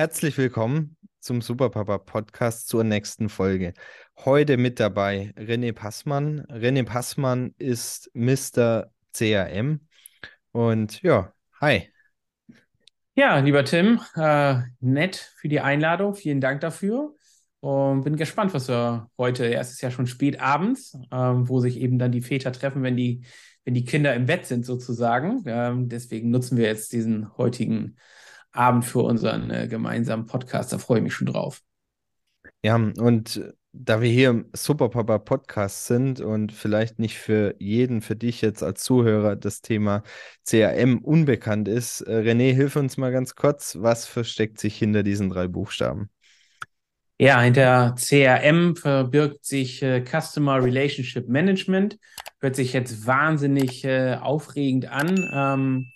Herzlich willkommen zum Superpapa Podcast zur nächsten Folge. Heute mit dabei René Passmann. René Passmann ist Mr. CRM. Und ja, hi. Ja, lieber Tim, äh, nett für die Einladung. Vielen Dank dafür. Und bin gespannt, was wir heute, ja, es ist ja schon spät abends, äh, wo sich eben dann die Väter treffen, wenn die, wenn die Kinder im Bett sind sozusagen. Ähm, deswegen nutzen wir jetzt diesen heutigen Abend für unseren äh, gemeinsamen Podcast. Da freue ich mich schon drauf. Ja, und da wir hier im Superpapa Podcast sind und vielleicht nicht für jeden, für dich jetzt als Zuhörer das Thema CRM unbekannt ist, äh, René, hilf uns mal ganz kurz, was versteckt sich hinter diesen drei Buchstaben? Ja, hinter CRM verbirgt sich äh, Customer Relationship Management. Hört sich jetzt wahnsinnig äh, aufregend an. Ähm,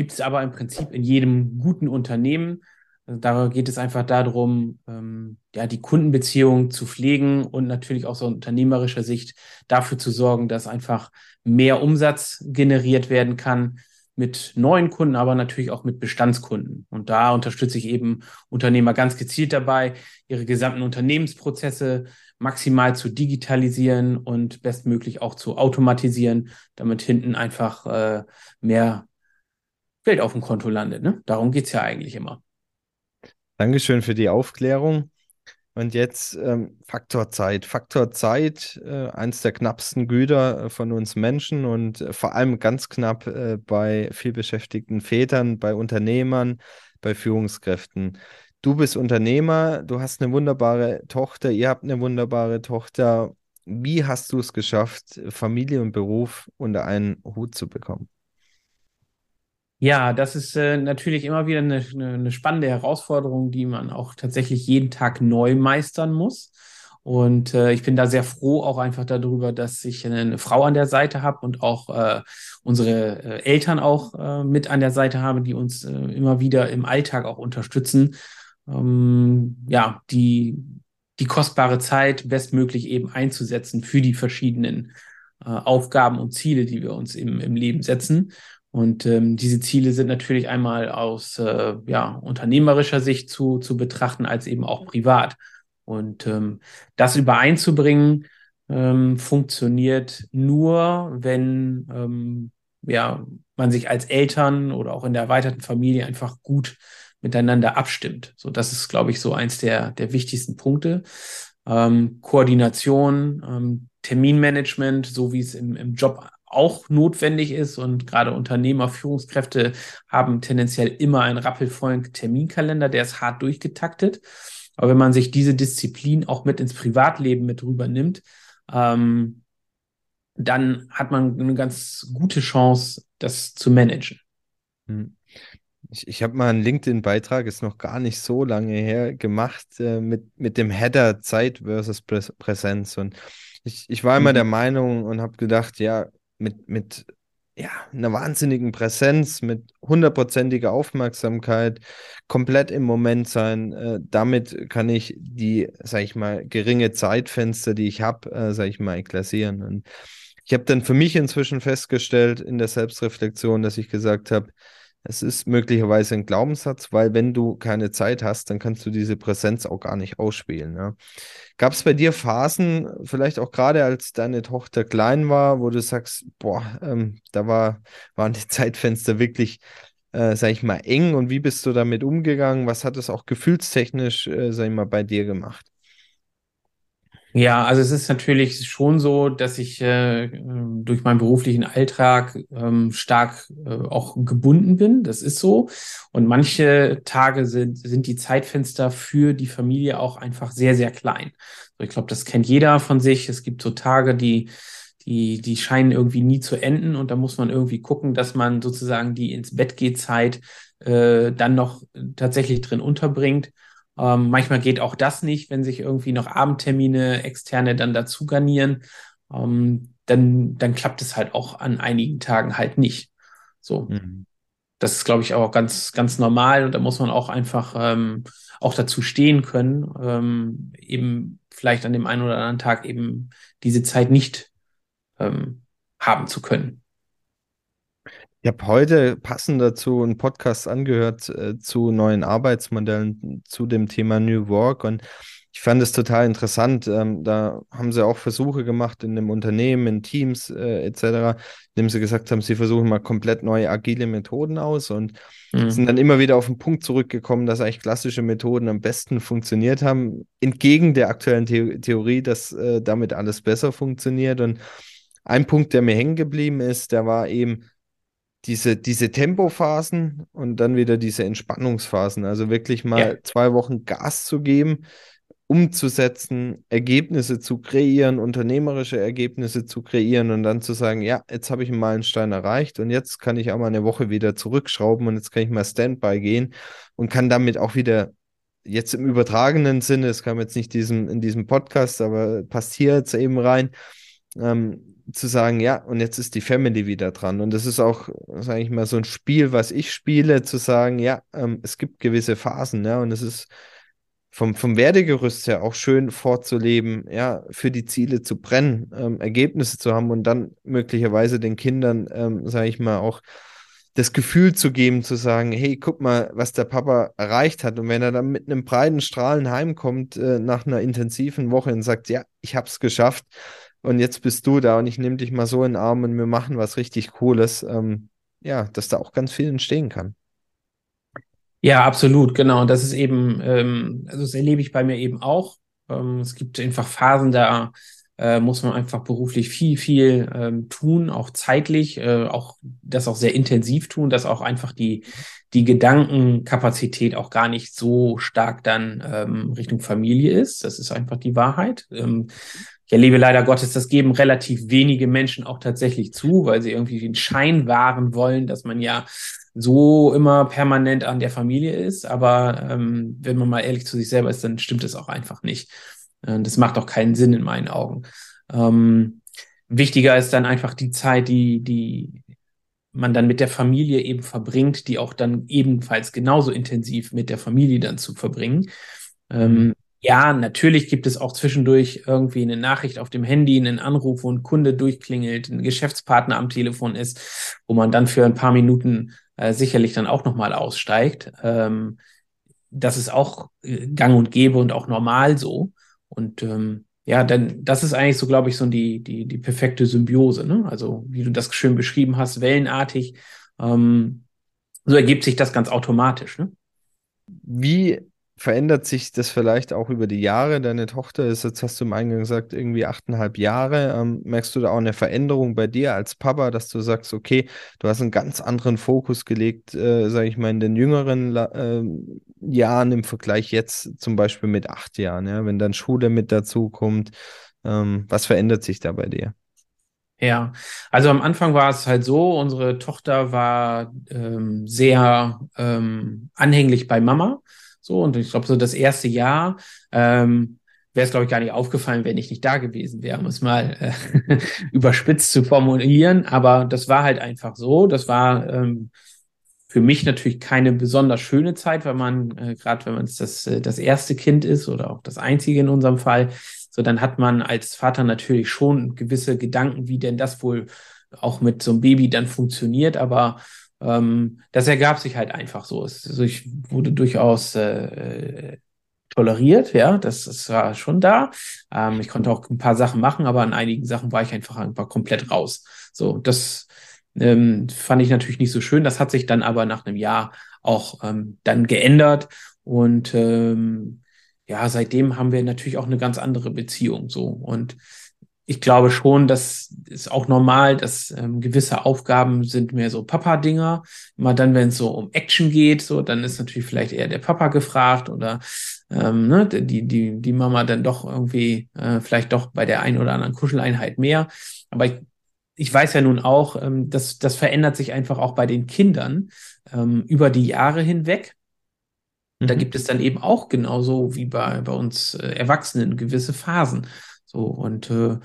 Gibt es aber im Prinzip in jedem guten Unternehmen. Also da geht es einfach darum, ähm, ja, die Kundenbeziehung zu pflegen und natürlich auch so unternehmerischer Sicht dafür zu sorgen, dass einfach mehr Umsatz generiert werden kann mit neuen Kunden, aber natürlich auch mit Bestandskunden. Und da unterstütze ich eben Unternehmer ganz gezielt dabei, ihre gesamten Unternehmensprozesse maximal zu digitalisieren und bestmöglich auch zu automatisieren, damit hinten einfach äh, mehr Geld auf dem Konto landet. Ne? Darum geht es ja eigentlich immer. Dankeschön für die Aufklärung. Und jetzt ähm, Faktor Zeit. Faktor Zeit, äh, eins der knappsten Güter äh, von uns Menschen und äh, vor allem ganz knapp äh, bei vielbeschäftigten Vätern, bei Unternehmern, bei Führungskräften. Du bist Unternehmer, du hast eine wunderbare Tochter, ihr habt eine wunderbare Tochter. Wie hast du es geschafft, Familie und Beruf unter einen Hut zu bekommen? Ja, das ist äh, natürlich immer wieder eine, eine, spannende Herausforderung, die man auch tatsächlich jeden Tag neu meistern muss. Und äh, ich bin da sehr froh auch einfach darüber, dass ich eine, Frau an der Seite habe und auch äh, unsere äh, Eltern auch äh, mit an der Seite habe, die uns äh, immer wieder im Alltag auch unterstützen. Ähm, ja, die, die kostbare Zeit bestmöglich eben einzusetzen für die verschiedenen Aufgaben und Ziele, die wir uns im, im Leben setzen. Und ähm, diese Ziele sind natürlich einmal aus äh, ja, unternehmerischer Sicht zu, zu betrachten, als eben auch privat. Und ähm, das übereinzubringen, ähm, funktioniert nur, wenn ähm, ja, man sich als Eltern oder auch in der erweiterten Familie einfach gut miteinander abstimmt. So, das ist, glaube ich, so eins der, der wichtigsten Punkte. Ähm, Koordination, ähm, Terminmanagement, so wie es im, im Job auch notwendig ist und gerade Unternehmer, Führungskräfte haben tendenziell immer einen rappelvollen Terminkalender, der ist hart durchgetaktet. Aber wenn man sich diese Disziplin auch mit ins Privatleben mit rübernimmt, ähm, dann hat man eine ganz gute Chance, das zu managen. Hm. Ich, ich habe mal einen LinkedIn-Beitrag, ist noch gar nicht so lange her, gemacht äh, mit, mit dem Header Zeit versus Präsenz. Und ich, ich war immer mhm. der Meinung und habe gedacht, ja, mit, mit ja, einer wahnsinnigen Präsenz, mit hundertprozentiger Aufmerksamkeit, komplett im Moment sein. Äh, damit kann ich die, sag ich mal, geringe Zeitfenster, die ich habe, äh, sag ich mal, klassieren. Und ich habe dann für mich inzwischen festgestellt in der Selbstreflexion, dass ich gesagt habe, es ist möglicherweise ein Glaubenssatz, weil wenn du keine Zeit hast, dann kannst du diese Präsenz auch gar nicht ausspielen. Ja. Gab es bei dir Phasen, vielleicht auch gerade als deine Tochter klein war, wo du sagst, boah, ähm, da war, waren die Zeitfenster wirklich, äh, sag ich mal, eng und wie bist du damit umgegangen? Was hat es auch gefühlstechnisch, äh, sag ich mal, bei dir gemacht? Ja, also es ist natürlich schon so, dass ich äh, durch meinen beruflichen Alltag ähm, stark äh, auch gebunden bin. Das ist so. Und manche Tage sind, sind die Zeitfenster für die Familie auch einfach sehr, sehr klein. Ich glaube, das kennt jeder von sich. Es gibt so Tage, die, die, die scheinen irgendwie nie zu enden. Und da muss man irgendwie gucken, dass man sozusagen die ins Bett geht Zeit äh, dann noch tatsächlich drin unterbringt. Ähm, manchmal geht auch das nicht, wenn sich irgendwie noch Abendtermine externe dann dazu garnieren. Ähm, dann, dann klappt es halt auch an einigen Tagen halt nicht. So. Mhm. Das ist, glaube ich, auch ganz, ganz normal und da muss man auch einfach ähm, auch dazu stehen können, ähm, eben vielleicht an dem einen oder anderen Tag eben diese Zeit nicht ähm, haben zu können. Ich habe heute passend dazu einen Podcast angehört äh, zu neuen Arbeitsmodellen zu dem Thema New Work und ich fand es total interessant. Ähm, da haben sie auch Versuche gemacht in einem Unternehmen, in Teams äh, etc., indem sie gesagt haben, sie versuchen mal komplett neue agile Methoden aus und mhm. sind dann immer wieder auf den Punkt zurückgekommen, dass eigentlich klassische Methoden am besten funktioniert haben, entgegen der aktuellen The Theorie, dass äh, damit alles besser funktioniert. Und ein Punkt, der mir hängen geblieben ist, der war eben, diese, diese Tempophasen und dann wieder diese Entspannungsphasen. Also wirklich mal ja. zwei Wochen Gas zu geben, umzusetzen, Ergebnisse zu kreieren, unternehmerische Ergebnisse zu kreieren und dann zu sagen, ja, jetzt habe ich einen Meilenstein erreicht und jetzt kann ich auch mal eine Woche wieder zurückschrauben und jetzt kann ich mal Standby gehen und kann damit auch wieder jetzt im übertragenen Sinne, es kam jetzt nicht diesem, in diesem Podcast, aber passt hier jetzt eben rein, ähm, zu sagen, ja, und jetzt ist die Family wieder dran. Und das ist auch, sage ich mal, so ein Spiel, was ich spiele, zu sagen, ja, ähm, es gibt gewisse Phasen, ja, und es ist vom, vom Werdegerüst her auch schön vorzuleben, ja, für die Ziele zu brennen, ähm, Ergebnisse zu haben und dann möglicherweise den Kindern, ähm, sage ich mal, auch das Gefühl zu geben, zu sagen, hey, guck mal, was der Papa erreicht hat. Und wenn er dann mit einem breiten Strahlen heimkommt äh, nach einer intensiven Woche und sagt, ja, ich hab's geschafft und jetzt bist du da und ich nehme dich mal so in den Arm und wir machen was richtig Cooles, ähm, ja, dass da auch ganz viel entstehen kann. Ja, absolut, genau. Das ist eben, ähm, also das erlebe ich bei mir eben auch. Ähm, es gibt einfach Phasen, da äh, muss man einfach beruflich viel, viel ähm, tun, auch zeitlich, äh, auch das auch sehr intensiv tun, dass auch einfach die, die Gedankenkapazität auch gar nicht so stark dann ähm, Richtung Familie ist. Das ist einfach die Wahrheit. Ähm, ich erlebe leider Gottes, das geben relativ wenige Menschen auch tatsächlich zu, weil sie irgendwie den Schein wahren wollen, dass man ja so immer permanent an der Familie ist. Aber ähm, wenn man mal ehrlich zu sich selber ist, dann stimmt es auch einfach nicht. Äh, das macht auch keinen Sinn in meinen Augen. Ähm, wichtiger ist dann einfach die Zeit, die, die man dann mit der Familie eben verbringt, die auch dann ebenfalls genauso intensiv mit der Familie dann zu verbringen. Ähm. Ja, natürlich gibt es auch zwischendurch irgendwie eine Nachricht auf dem Handy, einen Anruf, wo ein Kunde durchklingelt, ein Geschäftspartner am Telefon ist, wo man dann für ein paar Minuten äh, sicherlich dann auch nochmal aussteigt. Ähm, das ist auch äh, gang und gäbe und auch normal so. Und ähm, ja, denn das ist eigentlich so, glaube ich, so die, die, die perfekte Symbiose. Ne? Also, wie du das schön beschrieben hast, wellenartig. Ähm, so ergibt sich das ganz automatisch. Ne? Wie verändert sich das vielleicht auch über die Jahre? Deine Tochter ist, jetzt hast du im Eingang gesagt, irgendwie achteinhalb Jahre. Ähm, merkst du da auch eine Veränderung bei dir als Papa, dass du sagst, okay, du hast einen ganz anderen Fokus gelegt, äh, sage ich mal, in den jüngeren äh, Jahren im Vergleich jetzt zum Beispiel mit acht Jahren, ja, wenn dann Schule mit dazu kommt. Ähm, was verändert sich da bei dir? Ja, also am Anfang war es halt so, unsere Tochter war ähm, sehr ähm, anhänglich bei Mama. So, und ich glaube, so das erste Jahr ähm, wäre es, glaube ich, gar nicht aufgefallen, wenn ich nicht da gewesen wäre, um es mal äh, überspitzt zu formulieren. Aber das war halt einfach so. Das war ähm, für mich natürlich keine besonders schöne Zeit, weil man, äh, gerade wenn man das, äh, das erste Kind ist oder auch das einzige in unserem Fall, so dann hat man als Vater natürlich schon gewisse Gedanken, wie denn das wohl auch mit so einem Baby dann funktioniert. Aber ähm, das ergab sich halt einfach so. Es, also ich wurde durchaus äh, toleriert, ja, das, das war schon da. Ähm, ich konnte auch ein paar Sachen machen, aber an einigen Sachen war ich einfach einfach komplett raus. So, das ähm, fand ich natürlich nicht so schön. Das hat sich dann aber nach einem Jahr auch ähm, dann geändert und ähm, ja, seitdem haben wir natürlich auch eine ganz andere Beziehung so und ich glaube schon, das ist auch normal, dass ähm, gewisse Aufgaben sind mehr so Papa-Dinger. Immer dann, wenn es so um Action geht, so, dann ist natürlich vielleicht eher der Papa gefragt oder ähm, ne, die, die, die Mama dann doch irgendwie äh, vielleicht doch bei der einen oder anderen Kuscheleinheit mehr. Aber ich, ich weiß ja nun auch, ähm, dass das verändert sich einfach auch bei den Kindern ähm, über die Jahre hinweg. Und da mhm. gibt es dann eben auch genauso wie bei, bei uns äh, Erwachsenen gewisse Phasen. So, und äh,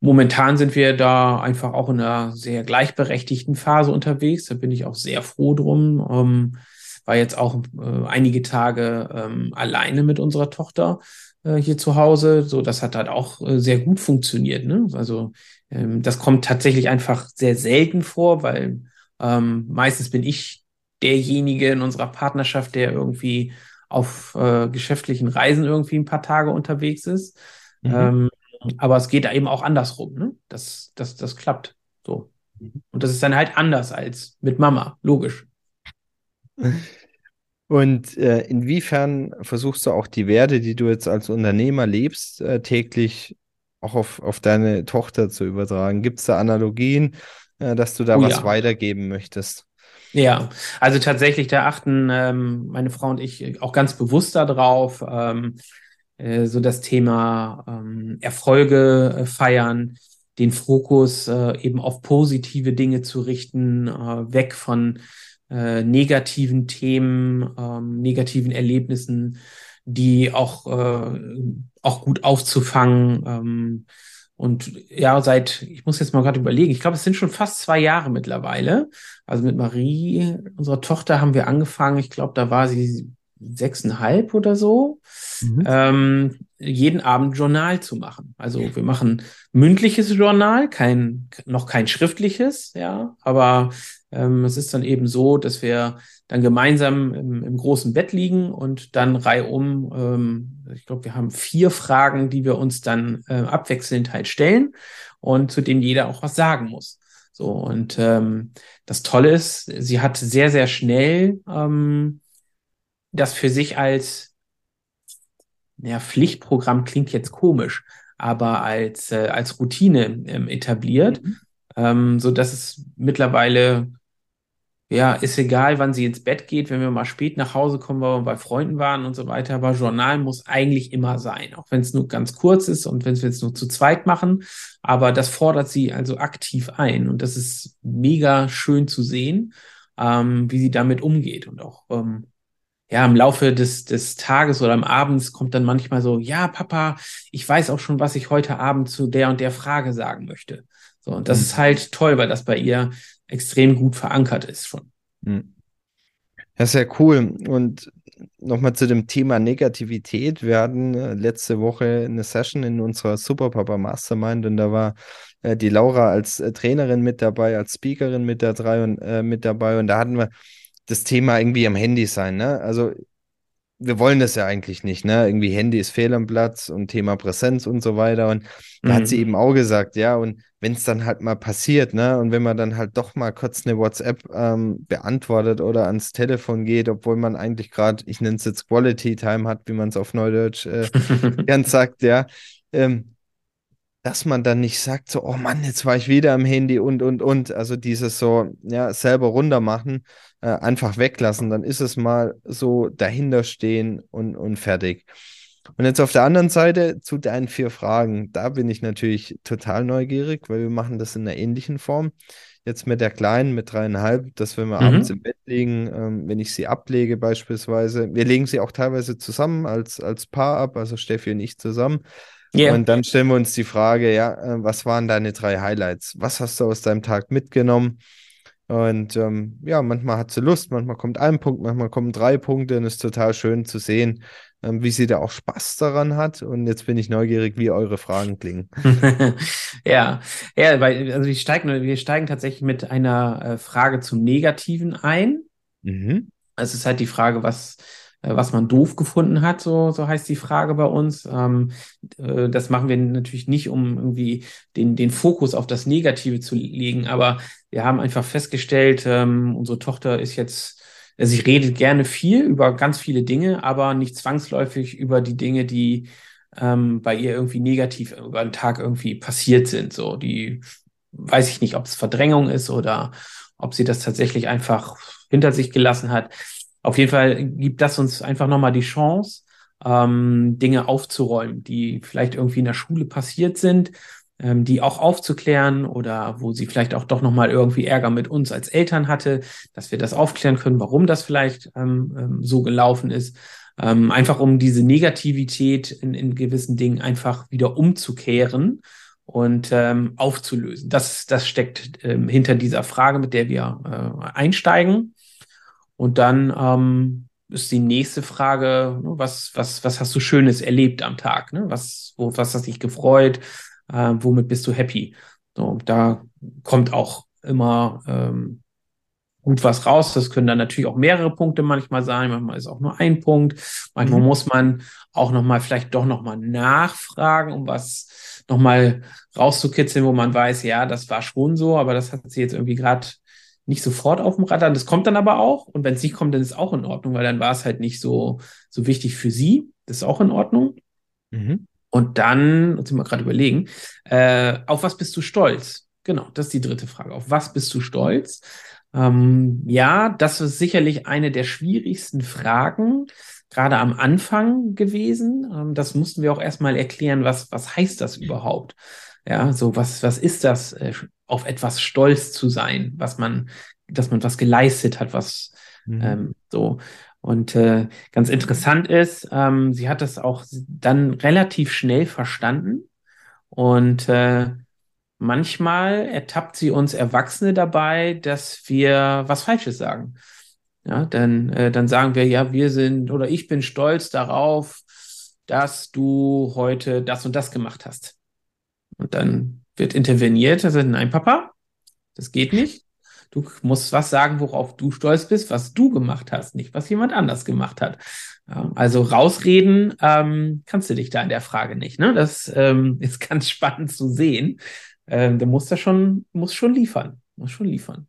momentan sind wir da einfach auch in einer sehr gleichberechtigten Phase unterwegs. Da bin ich auch sehr froh drum. Ähm, war jetzt auch äh, einige Tage ähm, alleine mit unserer Tochter äh, hier zu Hause. So, das hat halt auch äh, sehr gut funktioniert. Ne? Also ähm, das kommt tatsächlich einfach sehr selten vor, weil Ähm, meistens bin ich derjenige in unserer Partnerschaft, der irgendwie auf äh, geschäftlichen Reisen irgendwie ein paar Tage unterwegs ist. Mhm. Aber es geht eben auch andersrum, ne? Das, das, das klappt so. Mhm. Und das ist dann halt anders als mit Mama, logisch. Und äh, inwiefern versuchst du auch die Werte, die du jetzt als Unternehmer lebst, äh, täglich auch auf, auf deine Tochter zu übertragen? Gibt es da Analogien, äh, dass du da oh, was ja. weitergeben möchtest? Ja, also tatsächlich, da achten ähm, meine Frau und ich auch ganz bewusst darauf, ähm, äh, so das Thema ähm, Erfolge äh, feiern, den Fokus äh, eben auf positive Dinge zu richten, äh, weg von äh, negativen Themen, ähm, negativen Erlebnissen, die auch, äh, auch gut aufzufangen. Ähm, und ja, seit, ich muss jetzt mal gerade überlegen, ich glaube, es sind schon fast zwei Jahre mittlerweile. Also mit Marie, unserer Tochter, haben wir angefangen. Ich glaube, da war sie sechseinhalb oder so, mhm. ähm, jeden Abend Journal zu machen. Also wir machen mündliches Journal, kein, noch kein schriftliches, ja, aber ähm, es ist dann eben so, dass wir dann gemeinsam im, im großen Bett liegen und dann reihum, ähm, ich glaube, wir haben vier Fragen, die wir uns dann äh, abwechselnd halt stellen und zu denen jeder auch was sagen muss. So, und ähm, das Tolle ist, sie hat sehr, sehr schnell ähm, das für sich als ja, Pflichtprogramm klingt jetzt komisch, aber als, äh, als Routine ähm, etabliert, mhm. ähm, so dass es mittlerweile ja, ist egal, wann sie ins Bett geht, wenn wir mal spät nach Hause kommen, weil wir bei Freunden waren und so weiter. Aber Journal muss eigentlich immer sein, auch wenn es nur ganz kurz ist und wenn wir es nur zu zweit machen. Aber das fordert sie also aktiv ein und das ist mega schön zu sehen, ähm, wie sie damit umgeht und auch ähm, ja, im Laufe des, des Tages oder am Abends kommt dann manchmal so, ja, Papa, ich weiß auch schon, was ich heute Abend zu der und der Frage sagen möchte. So, und das mhm. ist halt toll, weil das bei ihr extrem gut verankert ist schon. Mhm. Das ist ja cool. Und nochmal zu dem Thema Negativität. Wir hatten äh, letzte Woche eine Session in unserer Superpapa Mastermind und da war äh, die Laura als äh, Trainerin mit dabei, als Speakerin mit, der drei und, äh, mit dabei und da hatten wir das Thema irgendwie am Handy sein. Ne? Also wir wollen das ja eigentlich nicht, ne? Irgendwie Handy ist fehl am Platz und Thema Präsenz und so weiter. Und da mhm. hat sie mhm. eben auch gesagt, ja, und wenn es dann halt mal passiert, ne, und wenn man dann halt doch mal kurz eine WhatsApp ähm, beantwortet oder ans Telefon geht, obwohl man eigentlich gerade, ich nenne es jetzt Quality Time hat, wie man es auf Neudeutsch äh, gern sagt, ja, ähm, dass man dann nicht sagt, so, oh Mann, jetzt war ich wieder am Handy und, und, und. Also dieses so, ja, selber runter machen, äh, einfach weglassen, dann ist es mal so dahinter stehen und, und fertig. Und jetzt auf der anderen Seite zu deinen vier Fragen. Da bin ich natürlich total neugierig, weil wir machen das in einer ähnlichen Form. Jetzt mit der Kleinen, mit dreieinhalb, dass wenn wir mhm. abends im Bett liegen, ähm, wenn ich sie ablege beispielsweise, wir legen sie auch teilweise zusammen als, als Paar ab, also Steffi und ich zusammen. Yeah. Und dann stellen wir uns die Frage, ja, äh, was waren deine drei Highlights? Was hast du aus deinem Tag mitgenommen? Und ähm, ja, manchmal hat sie Lust, manchmal kommt ein Punkt, manchmal kommen drei Punkte und es ist total schön zu sehen, ähm, wie sie da auch Spaß daran hat. Und jetzt bin ich neugierig, wie eure Fragen klingen. ja, ja, weil also wir steigen, wir steigen tatsächlich mit einer äh, Frage zum Negativen ein. Mhm. Es ist halt die Frage, was was man doof gefunden hat, so, so heißt die Frage bei uns. Ähm, äh, das machen wir natürlich nicht, um irgendwie den, den Fokus auf das Negative zu legen, aber wir haben einfach festgestellt, ähm, unsere Tochter ist jetzt, äh, sie redet gerne viel über ganz viele Dinge, aber nicht zwangsläufig über die Dinge, die ähm, bei ihr irgendwie negativ über den Tag irgendwie passiert sind. So, die weiß ich nicht, ob es Verdrängung ist oder ob sie das tatsächlich einfach hinter sich gelassen hat. Auf jeden Fall gibt das uns einfach nochmal die Chance, ähm, Dinge aufzuräumen, die vielleicht irgendwie in der Schule passiert sind, ähm, die auch aufzuklären oder wo sie vielleicht auch doch nochmal irgendwie Ärger mit uns als Eltern hatte, dass wir das aufklären können, warum das vielleicht ähm, ähm so gelaufen ist. Ähm, einfach um diese Negativität in, in gewissen Dingen einfach wieder umzukehren und ähm, aufzulösen. Das, das steckt ähm, hinter dieser Frage, mit der wir äh, einsteigen. Und dann ähm, ist die nächste Frage, ne, was, was, was hast du Schönes erlebt am Tag? Ne? Was, wo, was hat dich gefreut? Äh, womit bist du happy? So, da kommt auch immer ähm, gut was raus. Das können dann natürlich auch mehrere Punkte manchmal sein, manchmal ist auch nur ein Punkt. Manchmal mhm. muss man auch nochmal vielleicht doch nochmal nachfragen, um was nochmal rauszukitzeln, wo man weiß, ja, das war schon so, aber das hat sie jetzt irgendwie gerade nicht sofort auf dem Radar. Das kommt dann aber auch. Und wenn es nicht kommt, dann ist es auch in Ordnung, weil dann war es halt nicht so, so wichtig für sie. Das ist auch in Ordnung. Mhm. Und dann, jetzt sind wir gerade überlegen, äh, auf was bist du stolz? Genau, das ist die dritte Frage. Auf was bist du stolz? Ähm, ja, das ist sicherlich eine der schwierigsten Fragen, gerade am Anfang gewesen. Ähm, das mussten wir auch erstmal erklären, was, was heißt das überhaupt? Ja, so was, was ist das, äh, auf etwas stolz zu sein, was man, dass man was geleistet hat, was mhm. ähm, so. Und äh, ganz interessant ist, ähm, sie hat das auch dann relativ schnell verstanden und äh, manchmal ertappt sie uns Erwachsene dabei, dass wir was Falsches sagen. Ja, dann, äh, dann sagen wir, ja, wir sind oder ich bin stolz darauf, dass du heute das und das gemacht hast. Und dann wird interveniert, also nein, Papa, das geht nicht. Du musst was sagen, worauf du stolz bist, was du gemacht hast, nicht was jemand anders gemacht hat. Also rausreden ähm, kannst du dich da in der Frage nicht. Ne? Das ähm, ist ganz spannend zu sehen. Ähm, der muss da schon, muss schon liefern. Muss schon liefern.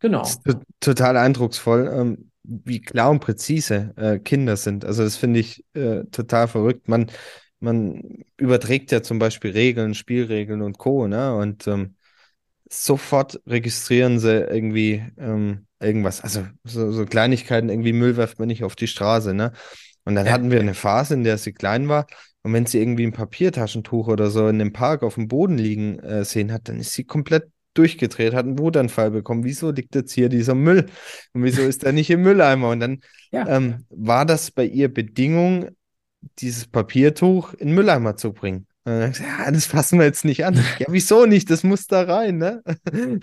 Genau. total eindrucksvoll, ähm, wie klar und präzise äh, Kinder sind. Also das finde ich äh, total verrückt. Man, man überträgt ja zum Beispiel Regeln, Spielregeln und Co. Ne? Und ähm, sofort registrieren sie irgendwie ähm, irgendwas. Also so, so, Kleinigkeiten, irgendwie Müll werft man nicht auf die Straße, ne? Und dann ja. hatten wir eine Phase, in der sie klein war. Und wenn sie irgendwie ein Papiertaschentuch oder so in dem Park auf dem Boden liegen äh, sehen hat, dann ist sie komplett durchgedreht, hat einen Wutanfall bekommen. Wieso liegt jetzt hier dieser Müll? Und wieso ist der nicht im Mülleimer? Und dann ja. ähm, war das bei ihr Bedingung, dieses Papiertuch in den Mülleimer zu bringen. Ja, das fassen wir jetzt nicht an. Ja, wieso nicht? Das muss da rein, ne?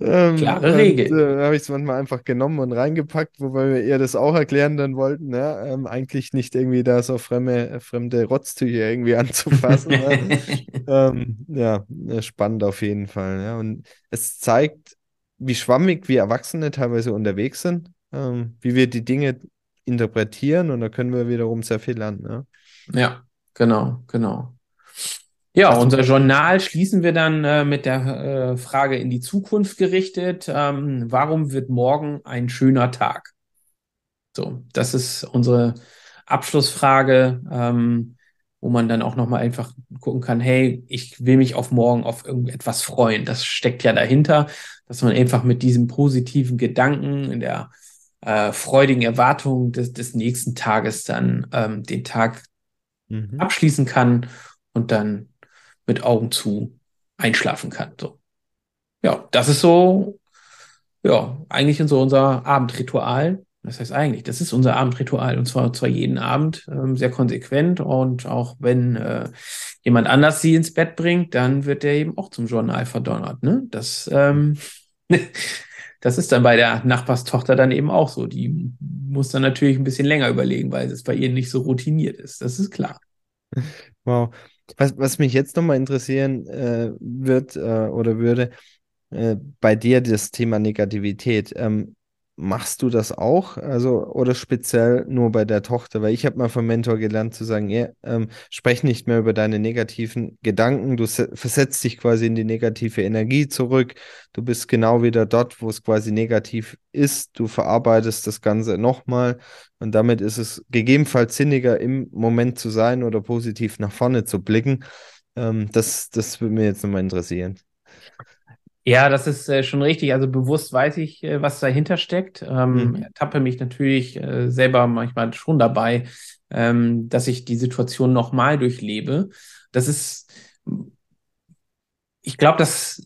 ähm, Klare Regel. Äh, habe ich es manchmal einfach genommen und reingepackt, wobei wir ihr das auch erklären dann wollten, ne? Ähm, eigentlich nicht irgendwie da so fremde, fremde Rotztücher irgendwie anzufassen. ne? ähm, ja, äh, spannend auf jeden Fall. Ja? Und es zeigt, wie schwammig wir Erwachsene teilweise unterwegs sind, ähm, wie wir die Dinge interpretieren und da können wir wiederum sehr viel lernen. Ne? Ja, genau, genau. Ja, unser Journal schließen wir dann äh, mit der äh, Frage in die Zukunft gerichtet. Ähm, warum wird morgen ein schöner Tag? So, das ist unsere Abschlussfrage, ähm, wo man dann auch nochmal einfach gucken kann, hey, ich will mich auf morgen auf irgendetwas freuen. Das steckt ja dahinter, dass man einfach mit diesem positiven Gedanken in der äh, freudigen Erwartung des, des nächsten Tages dann ähm, den Tag mhm. abschließen kann und dann mit Augen zu einschlafen kann. So. Ja, das ist so, ja, eigentlich so unser Abendritual. Das heißt eigentlich, das ist unser Abendritual und zwar, zwar jeden Abend ähm, sehr konsequent und auch wenn äh, jemand anders sie ins Bett bringt, dann wird der eben auch zum Journal verdonnert. Ne? Das, ähm, das ist dann bei der Nachbarstochter dann eben auch so. Die muss dann natürlich ein bisschen länger überlegen, weil es bei ihr nicht so routiniert ist. Das ist klar. Wow. Was, was mich jetzt nochmal interessieren äh, wird äh, oder würde, äh, bei dir das Thema Negativität. Ähm, machst du das auch? Also, oder speziell nur bei der Tochter? Weil ich habe mal vom Mentor gelernt zu sagen, ja, ähm, sprech nicht mehr über deine negativen Gedanken, du versetzt dich quasi in die negative Energie zurück. Du bist genau wieder dort, wo es quasi negativ ist. Du verarbeitest das Ganze nochmal und damit ist es gegebenenfalls sinniger, im Moment zu sein oder positiv nach vorne zu blicken. Ähm, das, das würde mir jetzt nochmal interessieren. Ja, das ist äh, schon richtig. Also bewusst weiß ich, äh, was dahinter steckt. Ähm, mhm. Tappe mich natürlich äh, selber manchmal schon dabei, ähm, dass ich die Situation nochmal durchlebe. Das ist, ich glaube, dass,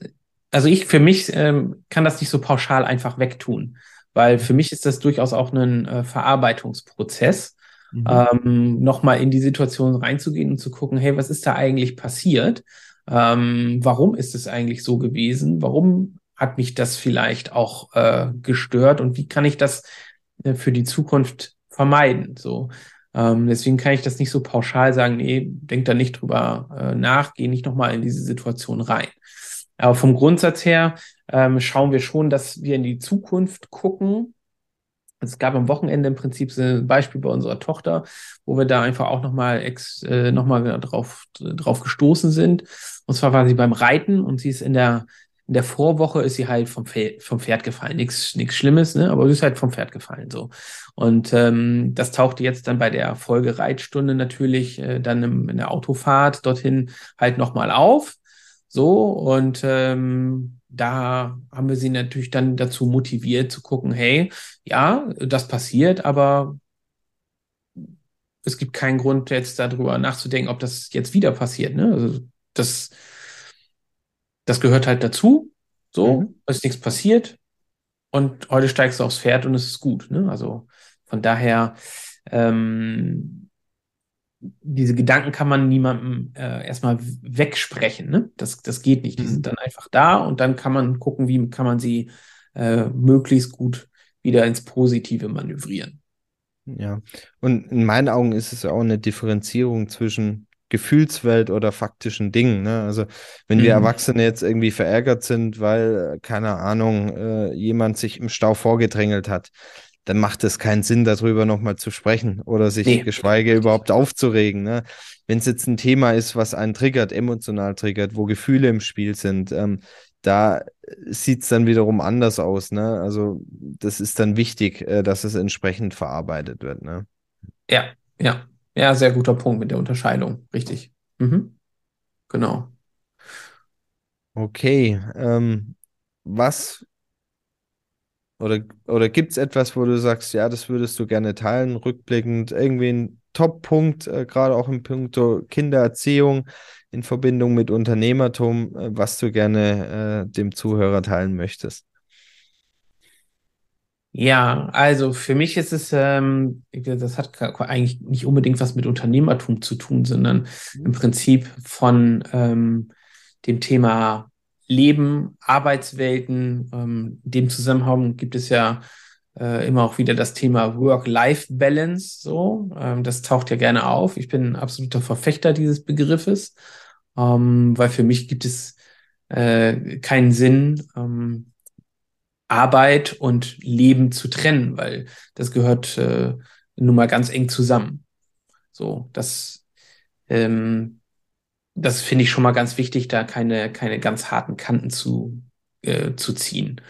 also ich für mich ähm, kann das nicht so pauschal einfach wegtun, weil für mich ist das durchaus auch ein äh, Verarbeitungsprozess. Mhm. Ähm, nochmal in die Situation reinzugehen und zu gucken, hey, was ist da eigentlich passiert? Ähm, warum ist es eigentlich so gewesen? Warum hat mich das vielleicht auch äh, gestört und wie kann ich das äh, für die Zukunft vermeiden? So, ähm, deswegen kann ich das nicht so pauschal sagen. Nee, denk da nicht drüber äh, nach, geh nicht nochmal in diese Situation rein. Aber vom Grundsatz her ähm, schauen wir schon, dass wir in die Zukunft gucken. Es gab am Wochenende im Prinzip so ein Beispiel bei unserer Tochter, wo wir da einfach auch nochmal äh, noch drauf, drauf gestoßen sind. Und zwar war sie beim Reiten und sie ist in der in der Vorwoche ist sie halt vom, Pferd, vom Pferd gefallen. Nichts nichts Schlimmes, ne? aber sie ist halt vom Pferd gefallen. so. Und ähm, das tauchte jetzt dann bei der Folgereitstunde natürlich äh, dann im, in der Autofahrt dorthin halt nochmal auf. So, und ähm, da haben wir sie natürlich dann dazu motiviert zu gucken, hey, ja, das passiert, aber es gibt keinen Grund, jetzt darüber nachzudenken, ob das jetzt wieder passiert. Ne? Also das das gehört halt dazu. So, mhm. ist nichts passiert. Und heute steigst du aufs Pferd und es ist gut. Ne? Also von daher, ähm, diese Gedanken kann man niemandem äh, erstmal wegsprechen. Ne? Das, das geht nicht. Die mhm. sind dann einfach da und dann kann man gucken, wie kann man sie äh, möglichst gut wieder ins Positive manövrieren. Ja, und in meinen Augen ist es auch eine Differenzierung zwischen Gefühlswelt oder faktischen Dingen. Ne? Also wenn wir mhm. Erwachsene jetzt irgendwie verärgert sind, weil, keine Ahnung, äh, jemand sich im Stau vorgedrängelt hat, dann macht es keinen Sinn, darüber nochmal zu sprechen oder sich nee. geschweige überhaupt aufzuregen. Ne? Wenn es jetzt ein Thema ist, was einen triggert, emotional triggert, wo Gefühle im Spiel sind, ähm, da sieht es dann wiederum anders aus. Ne? Also das ist dann wichtig, äh, dass es entsprechend verarbeitet wird. Ne? Ja, ja, ja, sehr guter Punkt mit der Unterscheidung. Richtig. Mhm. Genau. Okay. Ähm, was oder, oder gibt es etwas, wo du sagst, ja, das würdest du gerne teilen, rückblickend, irgendwie ein Top-Punkt, äh, gerade auch im Punkt Kindererziehung in Verbindung mit Unternehmertum, äh, was du gerne äh, dem Zuhörer teilen möchtest? Ja, also für mich ist es, ähm, das hat eigentlich nicht unbedingt was mit Unternehmertum zu tun, sondern im Prinzip von ähm, dem Thema Leben, Arbeitswelten. Ähm, in dem Zusammenhang gibt es ja äh, immer auch wieder das Thema Work-Life-Balance. So, ähm, das taucht ja gerne auf. Ich bin ein absoluter Verfechter dieses Begriffes, ähm, weil für mich gibt es äh, keinen Sinn, ähm, Arbeit und Leben zu trennen, weil das gehört äh, nun mal ganz eng zusammen. So, das, ähm, das finde ich schon mal ganz wichtig, da keine, keine ganz harten Kanten zu, äh, zu ziehen.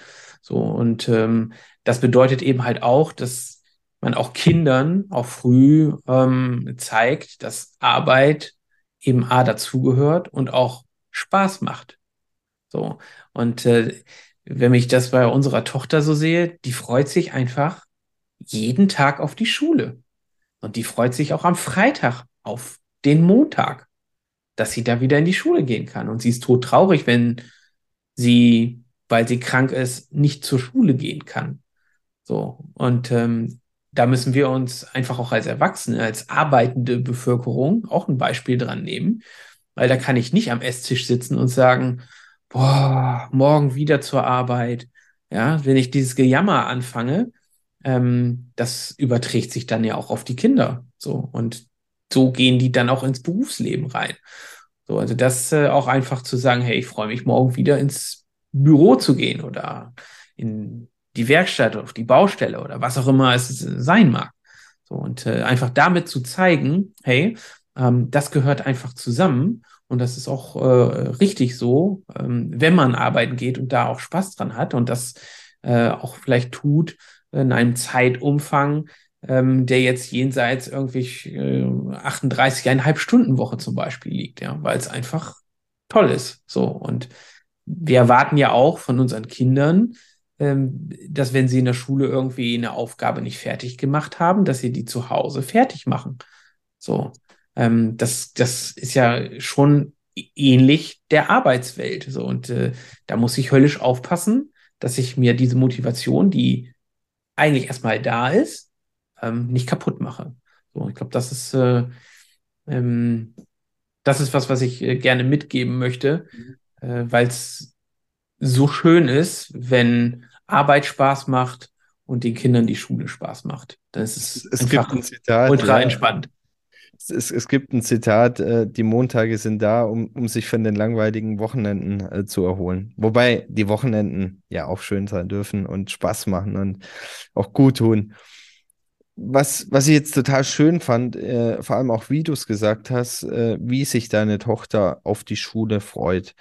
So, und ähm, das bedeutet eben halt auch, dass man auch Kindern auch früh ähm, zeigt, dass Arbeit eben A dazugehört und auch Spaß macht. So, und äh, wenn ich das bei unserer Tochter so sehe, die freut sich einfach jeden Tag auf die Schule. Und die freut sich auch am Freitag auf den Montag, dass sie da wieder in die Schule gehen kann. Und sie ist todtraurig, wenn sie, weil sie krank ist, nicht zur Schule gehen kann. So. Und ähm, da müssen wir uns einfach auch als Erwachsene, als arbeitende Bevölkerung auch ein Beispiel dran nehmen. Weil da kann ich nicht am Esstisch sitzen und sagen, boah, morgen wieder zur Arbeit. Ja, wenn ich dieses Gejammer anfange, ähm, das überträgt sich dann ja auch auf die Kinder. So und so gehen die dann auch ins Berufsleben rein. So, also das äh, auch einfach zu sagen, hey, ich freue mich morgen wieder ins Büro zu gehen oder in die Werkstatt, auf die Baustelle oder was auch immer es sein mag. So und äh, einfach damit zu zeigen, hey, ähm, das gehört einfach zusammen und das ist auch äh, richtig so, ähm, wenn man arbeiten geht und da auch Spaß dran hat und das äh, auch vielleicht tut in einem Zeitumfang, ähm, der jetzt jenseits irgendwie äh, 38,5 Stunden Woche zum Beispiel liegt, ja, weil es einfach toll ist. So. Und wir erwarten ja auch von unseren Kindern, ähm, dass wenn sie in der Schule irgendwie eine Aufgabe nicht fertig gemacht haben, dass sie die zu Hause fertig machen. So. Ähm, das, das ist ja schon ähnlich der Arbeitswelt. So, und äh, da muss ich höllisch aufpassen, dass ich mir diese Motivation, die eigentlich erstmal da ist, ähm, nicht kaputt mache. So, ich glaube, das ist, äh, ähm, das ist was, was ich äh, gerne mitgeben möchte, mhm. äh, weil es so schön ist, wenn Arbeit Spaß macht und den Kindern die Schule Spaß macht. Das ist es, einfach Zitat, ultra ja. entspannt. es, es gibt ein Zitat, äh, die Montage sind da, um, um sich von den langweiligen Wochenenden äh, zu erholen. Wobei die Wochenenden ja auch schön sein dürfen und Spaß machen und auch gut tun. Was, was ich jetzt total schön fand, äh, vor allem auch wie du es gesagt hast, äh, wie sich deine Tochter auf die Schule freut.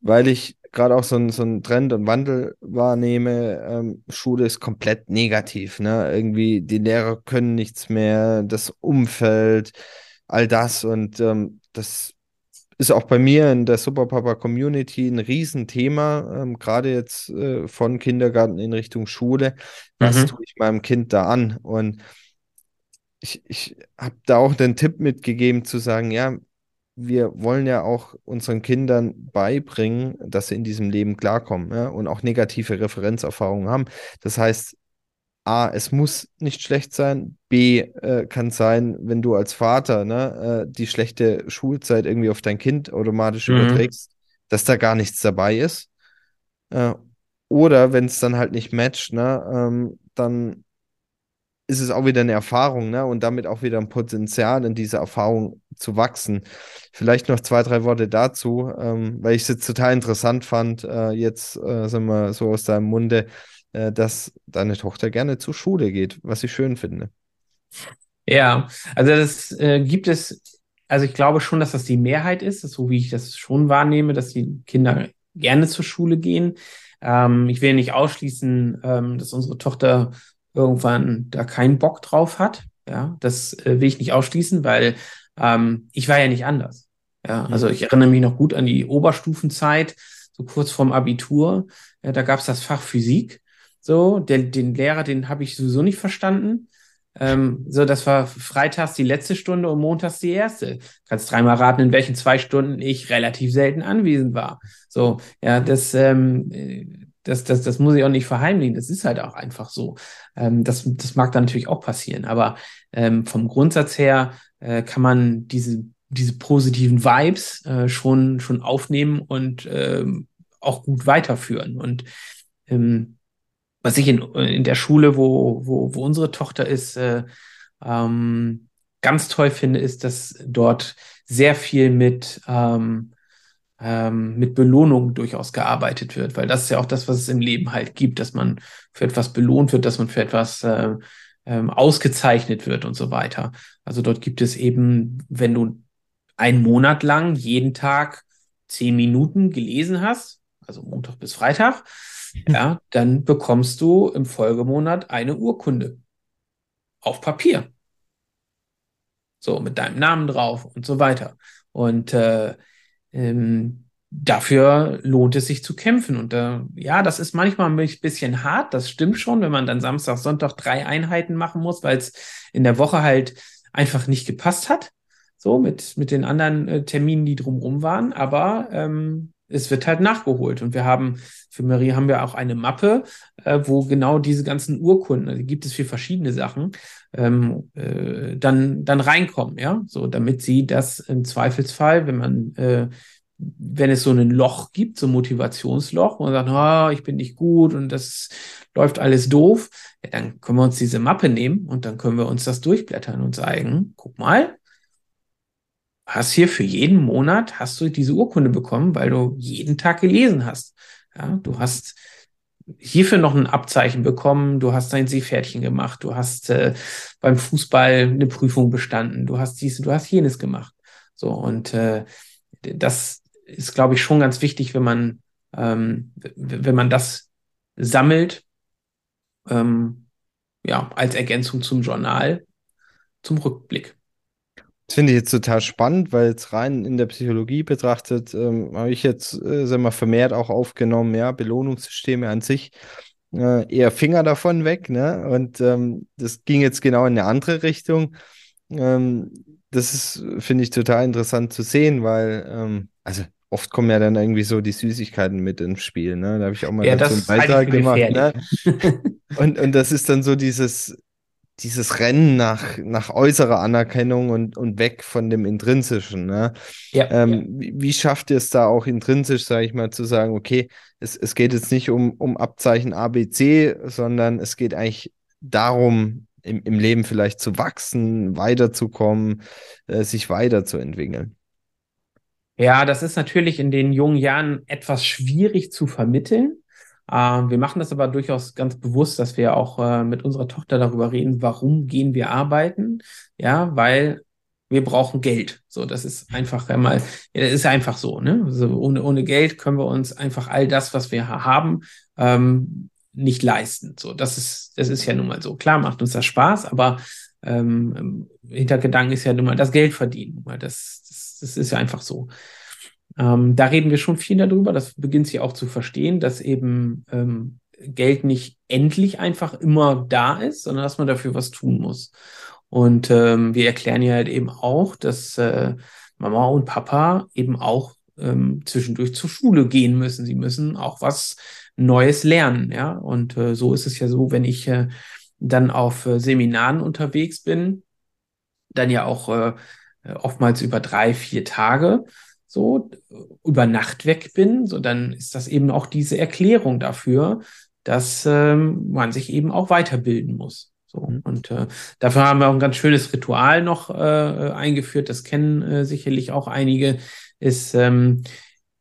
Weil ich gerade auch so ein, so ein Trend und Wandel wahrnehme, ähm, Schule ist komplett negativ. Ne? Irgendwie die Lehrer können nichts mehr, das Umfeld, all das. Und ähm, das ist auch bei mir in der Superpapa-Community ein Riesenthema, ähm, gerade jetzt äh, von Kindergarten in Richtung Schule. Was mhm. tue ich meinem Kind da an? Und ich, ich habe da auch den Tipp mitgegeben zu sagen, ja, wir wollen ja auch unseren Kindern beibringen, dass sie in diesem Leben klarkommen ja, und auch negative Referenzerfahrungen haben. Das heißt, A, es muss nicht schlecht sein. B, äh, kann sein, wenn du als Vater ne, äh, die schlechte Schulzeit irgendwie auf dein Kind automatisch mhm. überträgst, dass da gar nichts dabei ist. Äh, oder wenn es dann halt nicht matcht, ne, ähm, dann ist es auch wieder eine Erfahrung, ne? Und damit auch wieder ein Potenzial, in dieser Erfahrung zu wachsen. Vielleicht noch zwei, drei Worte dazu, ähm, weil ich es jetzt total interessant fand, äh, jetzt äh, sind wir so aus deinem Munde, äh, dass deine Tochter gerne zur Schule geht, was ich schön finde. Ja, also das äh, gibt es, also ich glaube schon, dass das die Mehrheit ist, so wie ich das schon wahrnehme, dass die Kinder gerne zur Schule gehen. Ähm, ich will nicht ausschließen, ähm, dass unsere Tochter irgendwann da keinen Bock drauf hat. Ja, das äh, will ich nicht ausschließen, weil ähm, ich war ja nicht anders. Ja, also ich erinnere mich noch gut an die Oberstufenzeit, so kurz vorm Abitur. Ja, da gab es das Fach Physik. So, den, den Lehrer, den habe ich sowieso nicht verstanden. Ähm, so, das war freitags die letzte Stunde und montags die erste. Kannst dreimal raten, in welchen zwei Stunden ich relativ selten anwesend war. So, ja, das, ähm, das, das, das muss ich auch nicht verheimlichen. Das ist halt auch einfach so. Ähm, das, das mag dann natürlich auch passieren. Aber ähm, vom Grundsatz her äh, kann man diese, diese positiven Vibes äh, schon, schon aufnehmen und ähm, auch gut weiterführen. Und ähm, was ich in, in der Schule, wo, wo, wo unsere Tochter ist, äh, ähm, ganz toll finde, ist, dass dort sehr viel mit, ähm, ähm, mit Belohnung durchaus gearbeitet wird, weil das ist ja auch das, was es im Leben halt gibt, dass man für etwas belohnt wird, dass man für etwas äh, ähm, ausgezeichnet wird und so weiter. Also dort gibt es eben, wenn du einen Monat lang jeden Tag zehn Minuten gelesen hast, also Montag bis Freitag, ja, dann bekommst du im Folgemonat eine Urkunde auf Papier. So, mit deinem Namen drauf und so weiter. Und äh, ähm, dafür lohnt es sich zu kämpfen. Und äh, ja, das ist manchmal ein bisschen hart, das stimmt schon, wenn man dann Samstag, Sonntag drei Einheiten machen muss, weil es in der Woche halt einfach nicht gepasst hat. So, mit, mit den anderen äh, Terminen, die drumherum waren. Aber ähm, es wird halt nachgeholt. Und wir haben, für Marie haben wir auch eine Mappe, äh, wo genau diese ganzen Urkunden, also gibt es für verschiedene Sachen, ähm, äh, dann, dann reinkommen, ja, so, damit sie das im Zweifelsfall, wenn man, äh, wenn es so ein Loch gibt, so ein Motivationsloch, wo man sagt, oh, ich bin nicht gut und das läuft alles doof, ja, dann können wir uns diese Mappe nehmen und dann können wir uns das durchblättern und sagen, guck mal, hast hier für jeden Monat hast du diese Urkunde bekommen, weil du jeden Tag gelesen hast. Ja, du hast hierfür noch ein Abzeichen bekommen, du hast dein Seepferdchen gemacht, du hast äh, beim Fußball eine Prüfung bestanden, du hast dies, du hast jenes gemacht. So, und äh, das ist, glaube ich, schon ganz wichtig, wenn man, ähm, wenn man das sammelt, ähm, ja, als Ergänzung zum Journal, zum Rückblick. Das finde ich jetzt total spannend, weil jetzt rein in der Psychologie betrachtet, ähm, habe ich jetzt, äh, sag mal, vermehrt auch aufgenommen, ja, Belohnungssysteme an sich, äh, eher Finger davon weg, ne? Und ähm, das ging jetzt genau in eine andere Richtung. Ähm, das ist, finde ich, total interessant zu sehen, weil, ähm, also oft kommen ja dann irgendwie so die Süßigkeiten mit ins Spiel, ne? Da habe ich auch mal ja, so einen Beitrag gemacht, ne? und, und das ist dann so dieses, dieses Rennen nach, nach äußerer Anerkennung und, und weg von dem Intrinsischen. Ne? Ja, ähm, ja. Wie, wie, schafft ihr es da auch intrinsisch, sage ich mal, zu sagen, okay, es, es geht jetzt nicht um, um Abzeichen ABC, sondern es geht eigentlich darum, im, im Leben vielleicht zu wachsen, weiterzukommen, äh, sich weiterzuentwickeln? Ja, das ist natürlich in den jungen Jahren etwas schwierig zu vermitteln. Ähm, wir machen das aber durchaus ganz bewusst, dass wir auch äh, mit unserer Tochter darüber reden, warum gehen wir arbeiten? Ja, weil wir brauchen Geld. So, das ist einfach einmal, das ist einfach so, ne? Also ohne, ohne Geld können wir uns einfach all das, was wir haben, ähm, nicht leisten. So, das ist, das ist ja nun mal so. Klar macht uns das Spaß, aber ähm, Hintergedanken ist ja nun mal das Geld verdienen. Das, das, das ist ja einfach so. Ähm, da reden wir schon viel darüber. Das beginnt sich auch zu verstehen, dass eben ähm, Geld nicht endlich einfach immer da ist, sondern dass man dafür was tun muss. Und ähm, wir erklären ja halt eben auch, dass äh, Mama und Papa eben auch ähm, zwischendurch zur Schule gehen müssen. Sie müssen auch was Neues lernen, ja. Und äh, so ist es ja so, wenn ich äh, dann auf äh, Seminaren unterwegs bin, dann ja auch äh, oftmals über drei, vier Tage so über Nacht weg bin, so dann ist das eben auch diese Erklärung dafür, dass ähm, man sich eben auch weiterbilden muss. So, mhm. und äh, dafür haben wir auch ein ganz schönes Ritual noch äh, eingeführt, das kennen äh, sicherlich auch einige, ist, ähm,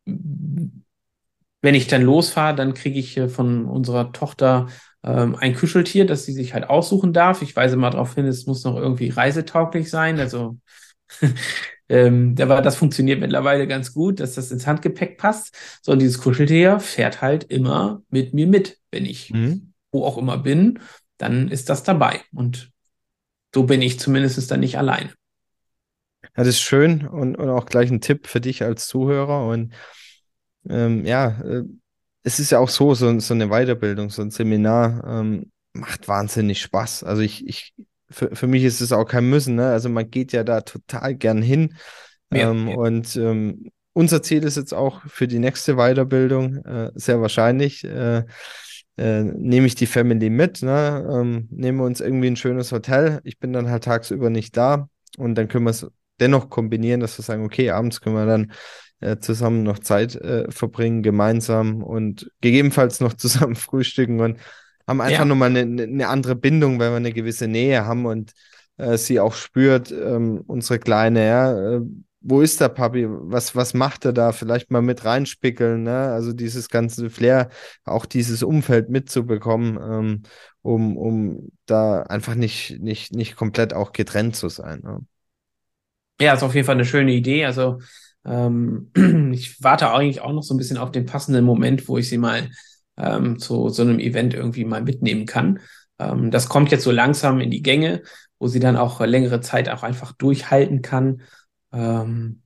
wenn ich dann losfahre, dann kriege ich äh, von unserer Tochter ähm, ein Kuscheltier, das sie sich halt aussuchen darf. Ich weise mal darauf hin, es muss noch irgendwie reisetauglich sein, also ähm, aber das funktioniert mittlerweile ganz gut, dass das ins Handgepäck passt. So, und dieses Kuscheltier fährt halt immer mit mir mit, wenn ich mhm. wo auch immer bin, dann ist das dabei. Und so bin ich zumindest dann nicht alleine. Ja, das ist schön und, und auch gleich ein Tipp für dich als Zuhörer. Und ähm, ja, äh, es ist ja auch so, so, so eine Weiterbildung, so ein Seminar ähm, macht wahnsinnig Spaß. Also ich, ich für, für mich ist es auch kein Müssen. Ne? Also man geht ja da total gern hin. Ja, ähm, ja. Und ähm, unser Ziel ist jetzt auch für die nächste Weiterbildung äh, sehr wahrscheinlich. Äh, äh, nehme ich die Family mit, ne? ähm, nehmen wir uns irgendwie ein schönes Hotel. Ich bin dann halt tagsüber nicht da und dann können wir es dennoch kombinieren, dass wir sagen, okay, abends können wir dann äh, zusammen noch Zeit äh, verbringen, gemeinsam und gegebenenfalls noch zusammen frühstücken und haben einfach ja. nochmal eine, eine andere Bindung, weil wir eine gewisse Nähe haben und äh, sie auch spürt, ähm, unsere Kleine, ja, äh, wo ist der Papi? Was, was macht er da? Vielleicht mal mit reinspickeln, ne? Also dieses ganze Flair, auch dieses Umfeld mitzubekommen, ähm, um, um da einfach nicht, nicht, nicht komplett auch getrennt zu sein. Ne? Ja, ist auf jeden Fall eine schöne Idee. Also ähm, ich warte eigentlich auch noch so ein bisschen auf den passenden Moment, wo ich sie mal ähm, zu so einem Event irgendwie mal mitnehmen kann. Ähm, das kommt jetzt so langsam in die Gänge, wo sie dann auch längere Zeit auch einfach durchhalten kann. Ähm,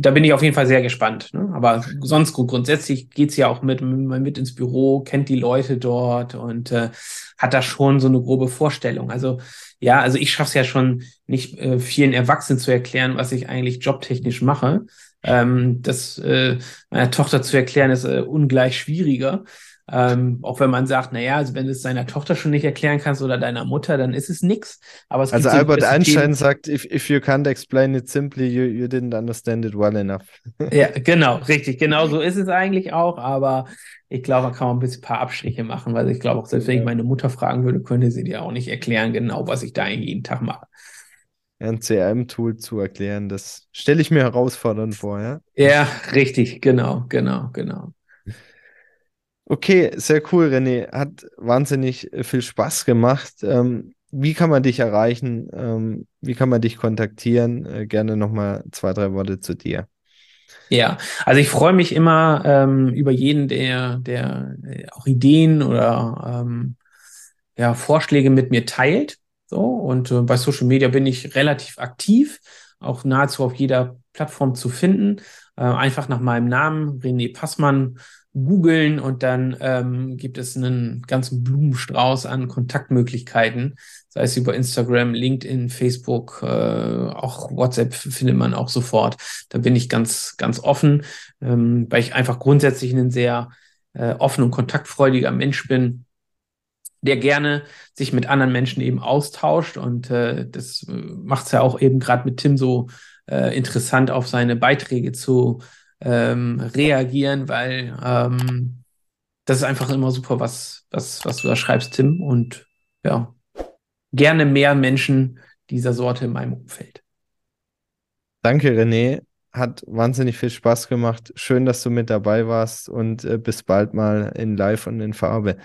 da bin ich auf jeden Fall sehr gespannt. Ne? Aber sonst grundsätzlich geht sie ja auch mit, mit, ins Büro, kennt die Leute dort und äh, hat da schon so eine grobe Vorstellung. Also ja, also ich schaffe es ja schon nicht äh, vielen Erwachsenen zu erklären, was ich eigentlich jobtechnisch mache. Ähm, das äh, meiner Tochter zu erklären ist äh, ungleich schwieriger. Ähm, auch wenn man sagt, naja, also wenn du es deiner Tochter schon nicht erklären kannst oder deiner Mutter, dann ist es nichts. also Albert Einstein sagt, if, if you can't explain it simply, you, you didn't understand it well enough. ja, genau, richtig. Genau so ist es eigentlich auch, aber ich glaube, da kann man ein bisschen ein paar Abstriche machen, weil ich glaube auch, selbst wenn ich meine Mutter fragen würde, könnte sie dir auch nicht erklären, genau, was ich da eigentlich jeden Tag mache. Ein CRM-Tool zu erklären, das stelle ich mir herausfordernd vor, ja? Ja, richtig, genau, genau, genau. Okay, sehr cool, René. Hat wahnsinnig äh, viel Spaß gemacht. Ähm, wie kann man dich erreichen? Ähm, wie kann man dich kontaktieren? Äh, gerne nochmal zwei, drei Worte zu dir. Ja, also ich freue mich immer ähm, über jeden, der, der äh, auch Ideen oder ähm, ja, Vorschläge mit mir teilt. So, und äh, bei Social Media bin ich relativ aktiv, auch nahezu auf jeder Plattform zu finden. Äh, einfach nach meinem Namen, René Passmann, googeln und dann ähm, gibt es einen ganzen Blumenstrauß an Kontaktmöglichkeiten, sei es über Instagram, LinkedIn, Facebook, äh, auch WhatsApp findet man auch sofort. Da bin ich ganz, ganz offen, ähm, weil ich einfach grundsätzlich ein sehr äh, offen und kontaktfreudiger Mensch bin, der gerne sich mit anderen Menschen eben austauscht und äh, das äh, macht es ja auch eben gerade mit Tim so äh, interessant, auf seine Beiträge zu ähm, reagieren, weil ähm, das ist einfach immer super, was, was, was du da schreibst, Tim. Und ja. gerne mehr Menschen dieser Sorte in meinem Umfeld. Danke, René. Hat wahnsinnig viel Spaß gemacht. Schön, dass du mit dabei warst und äh, bis bald mal in Live und in Farbe.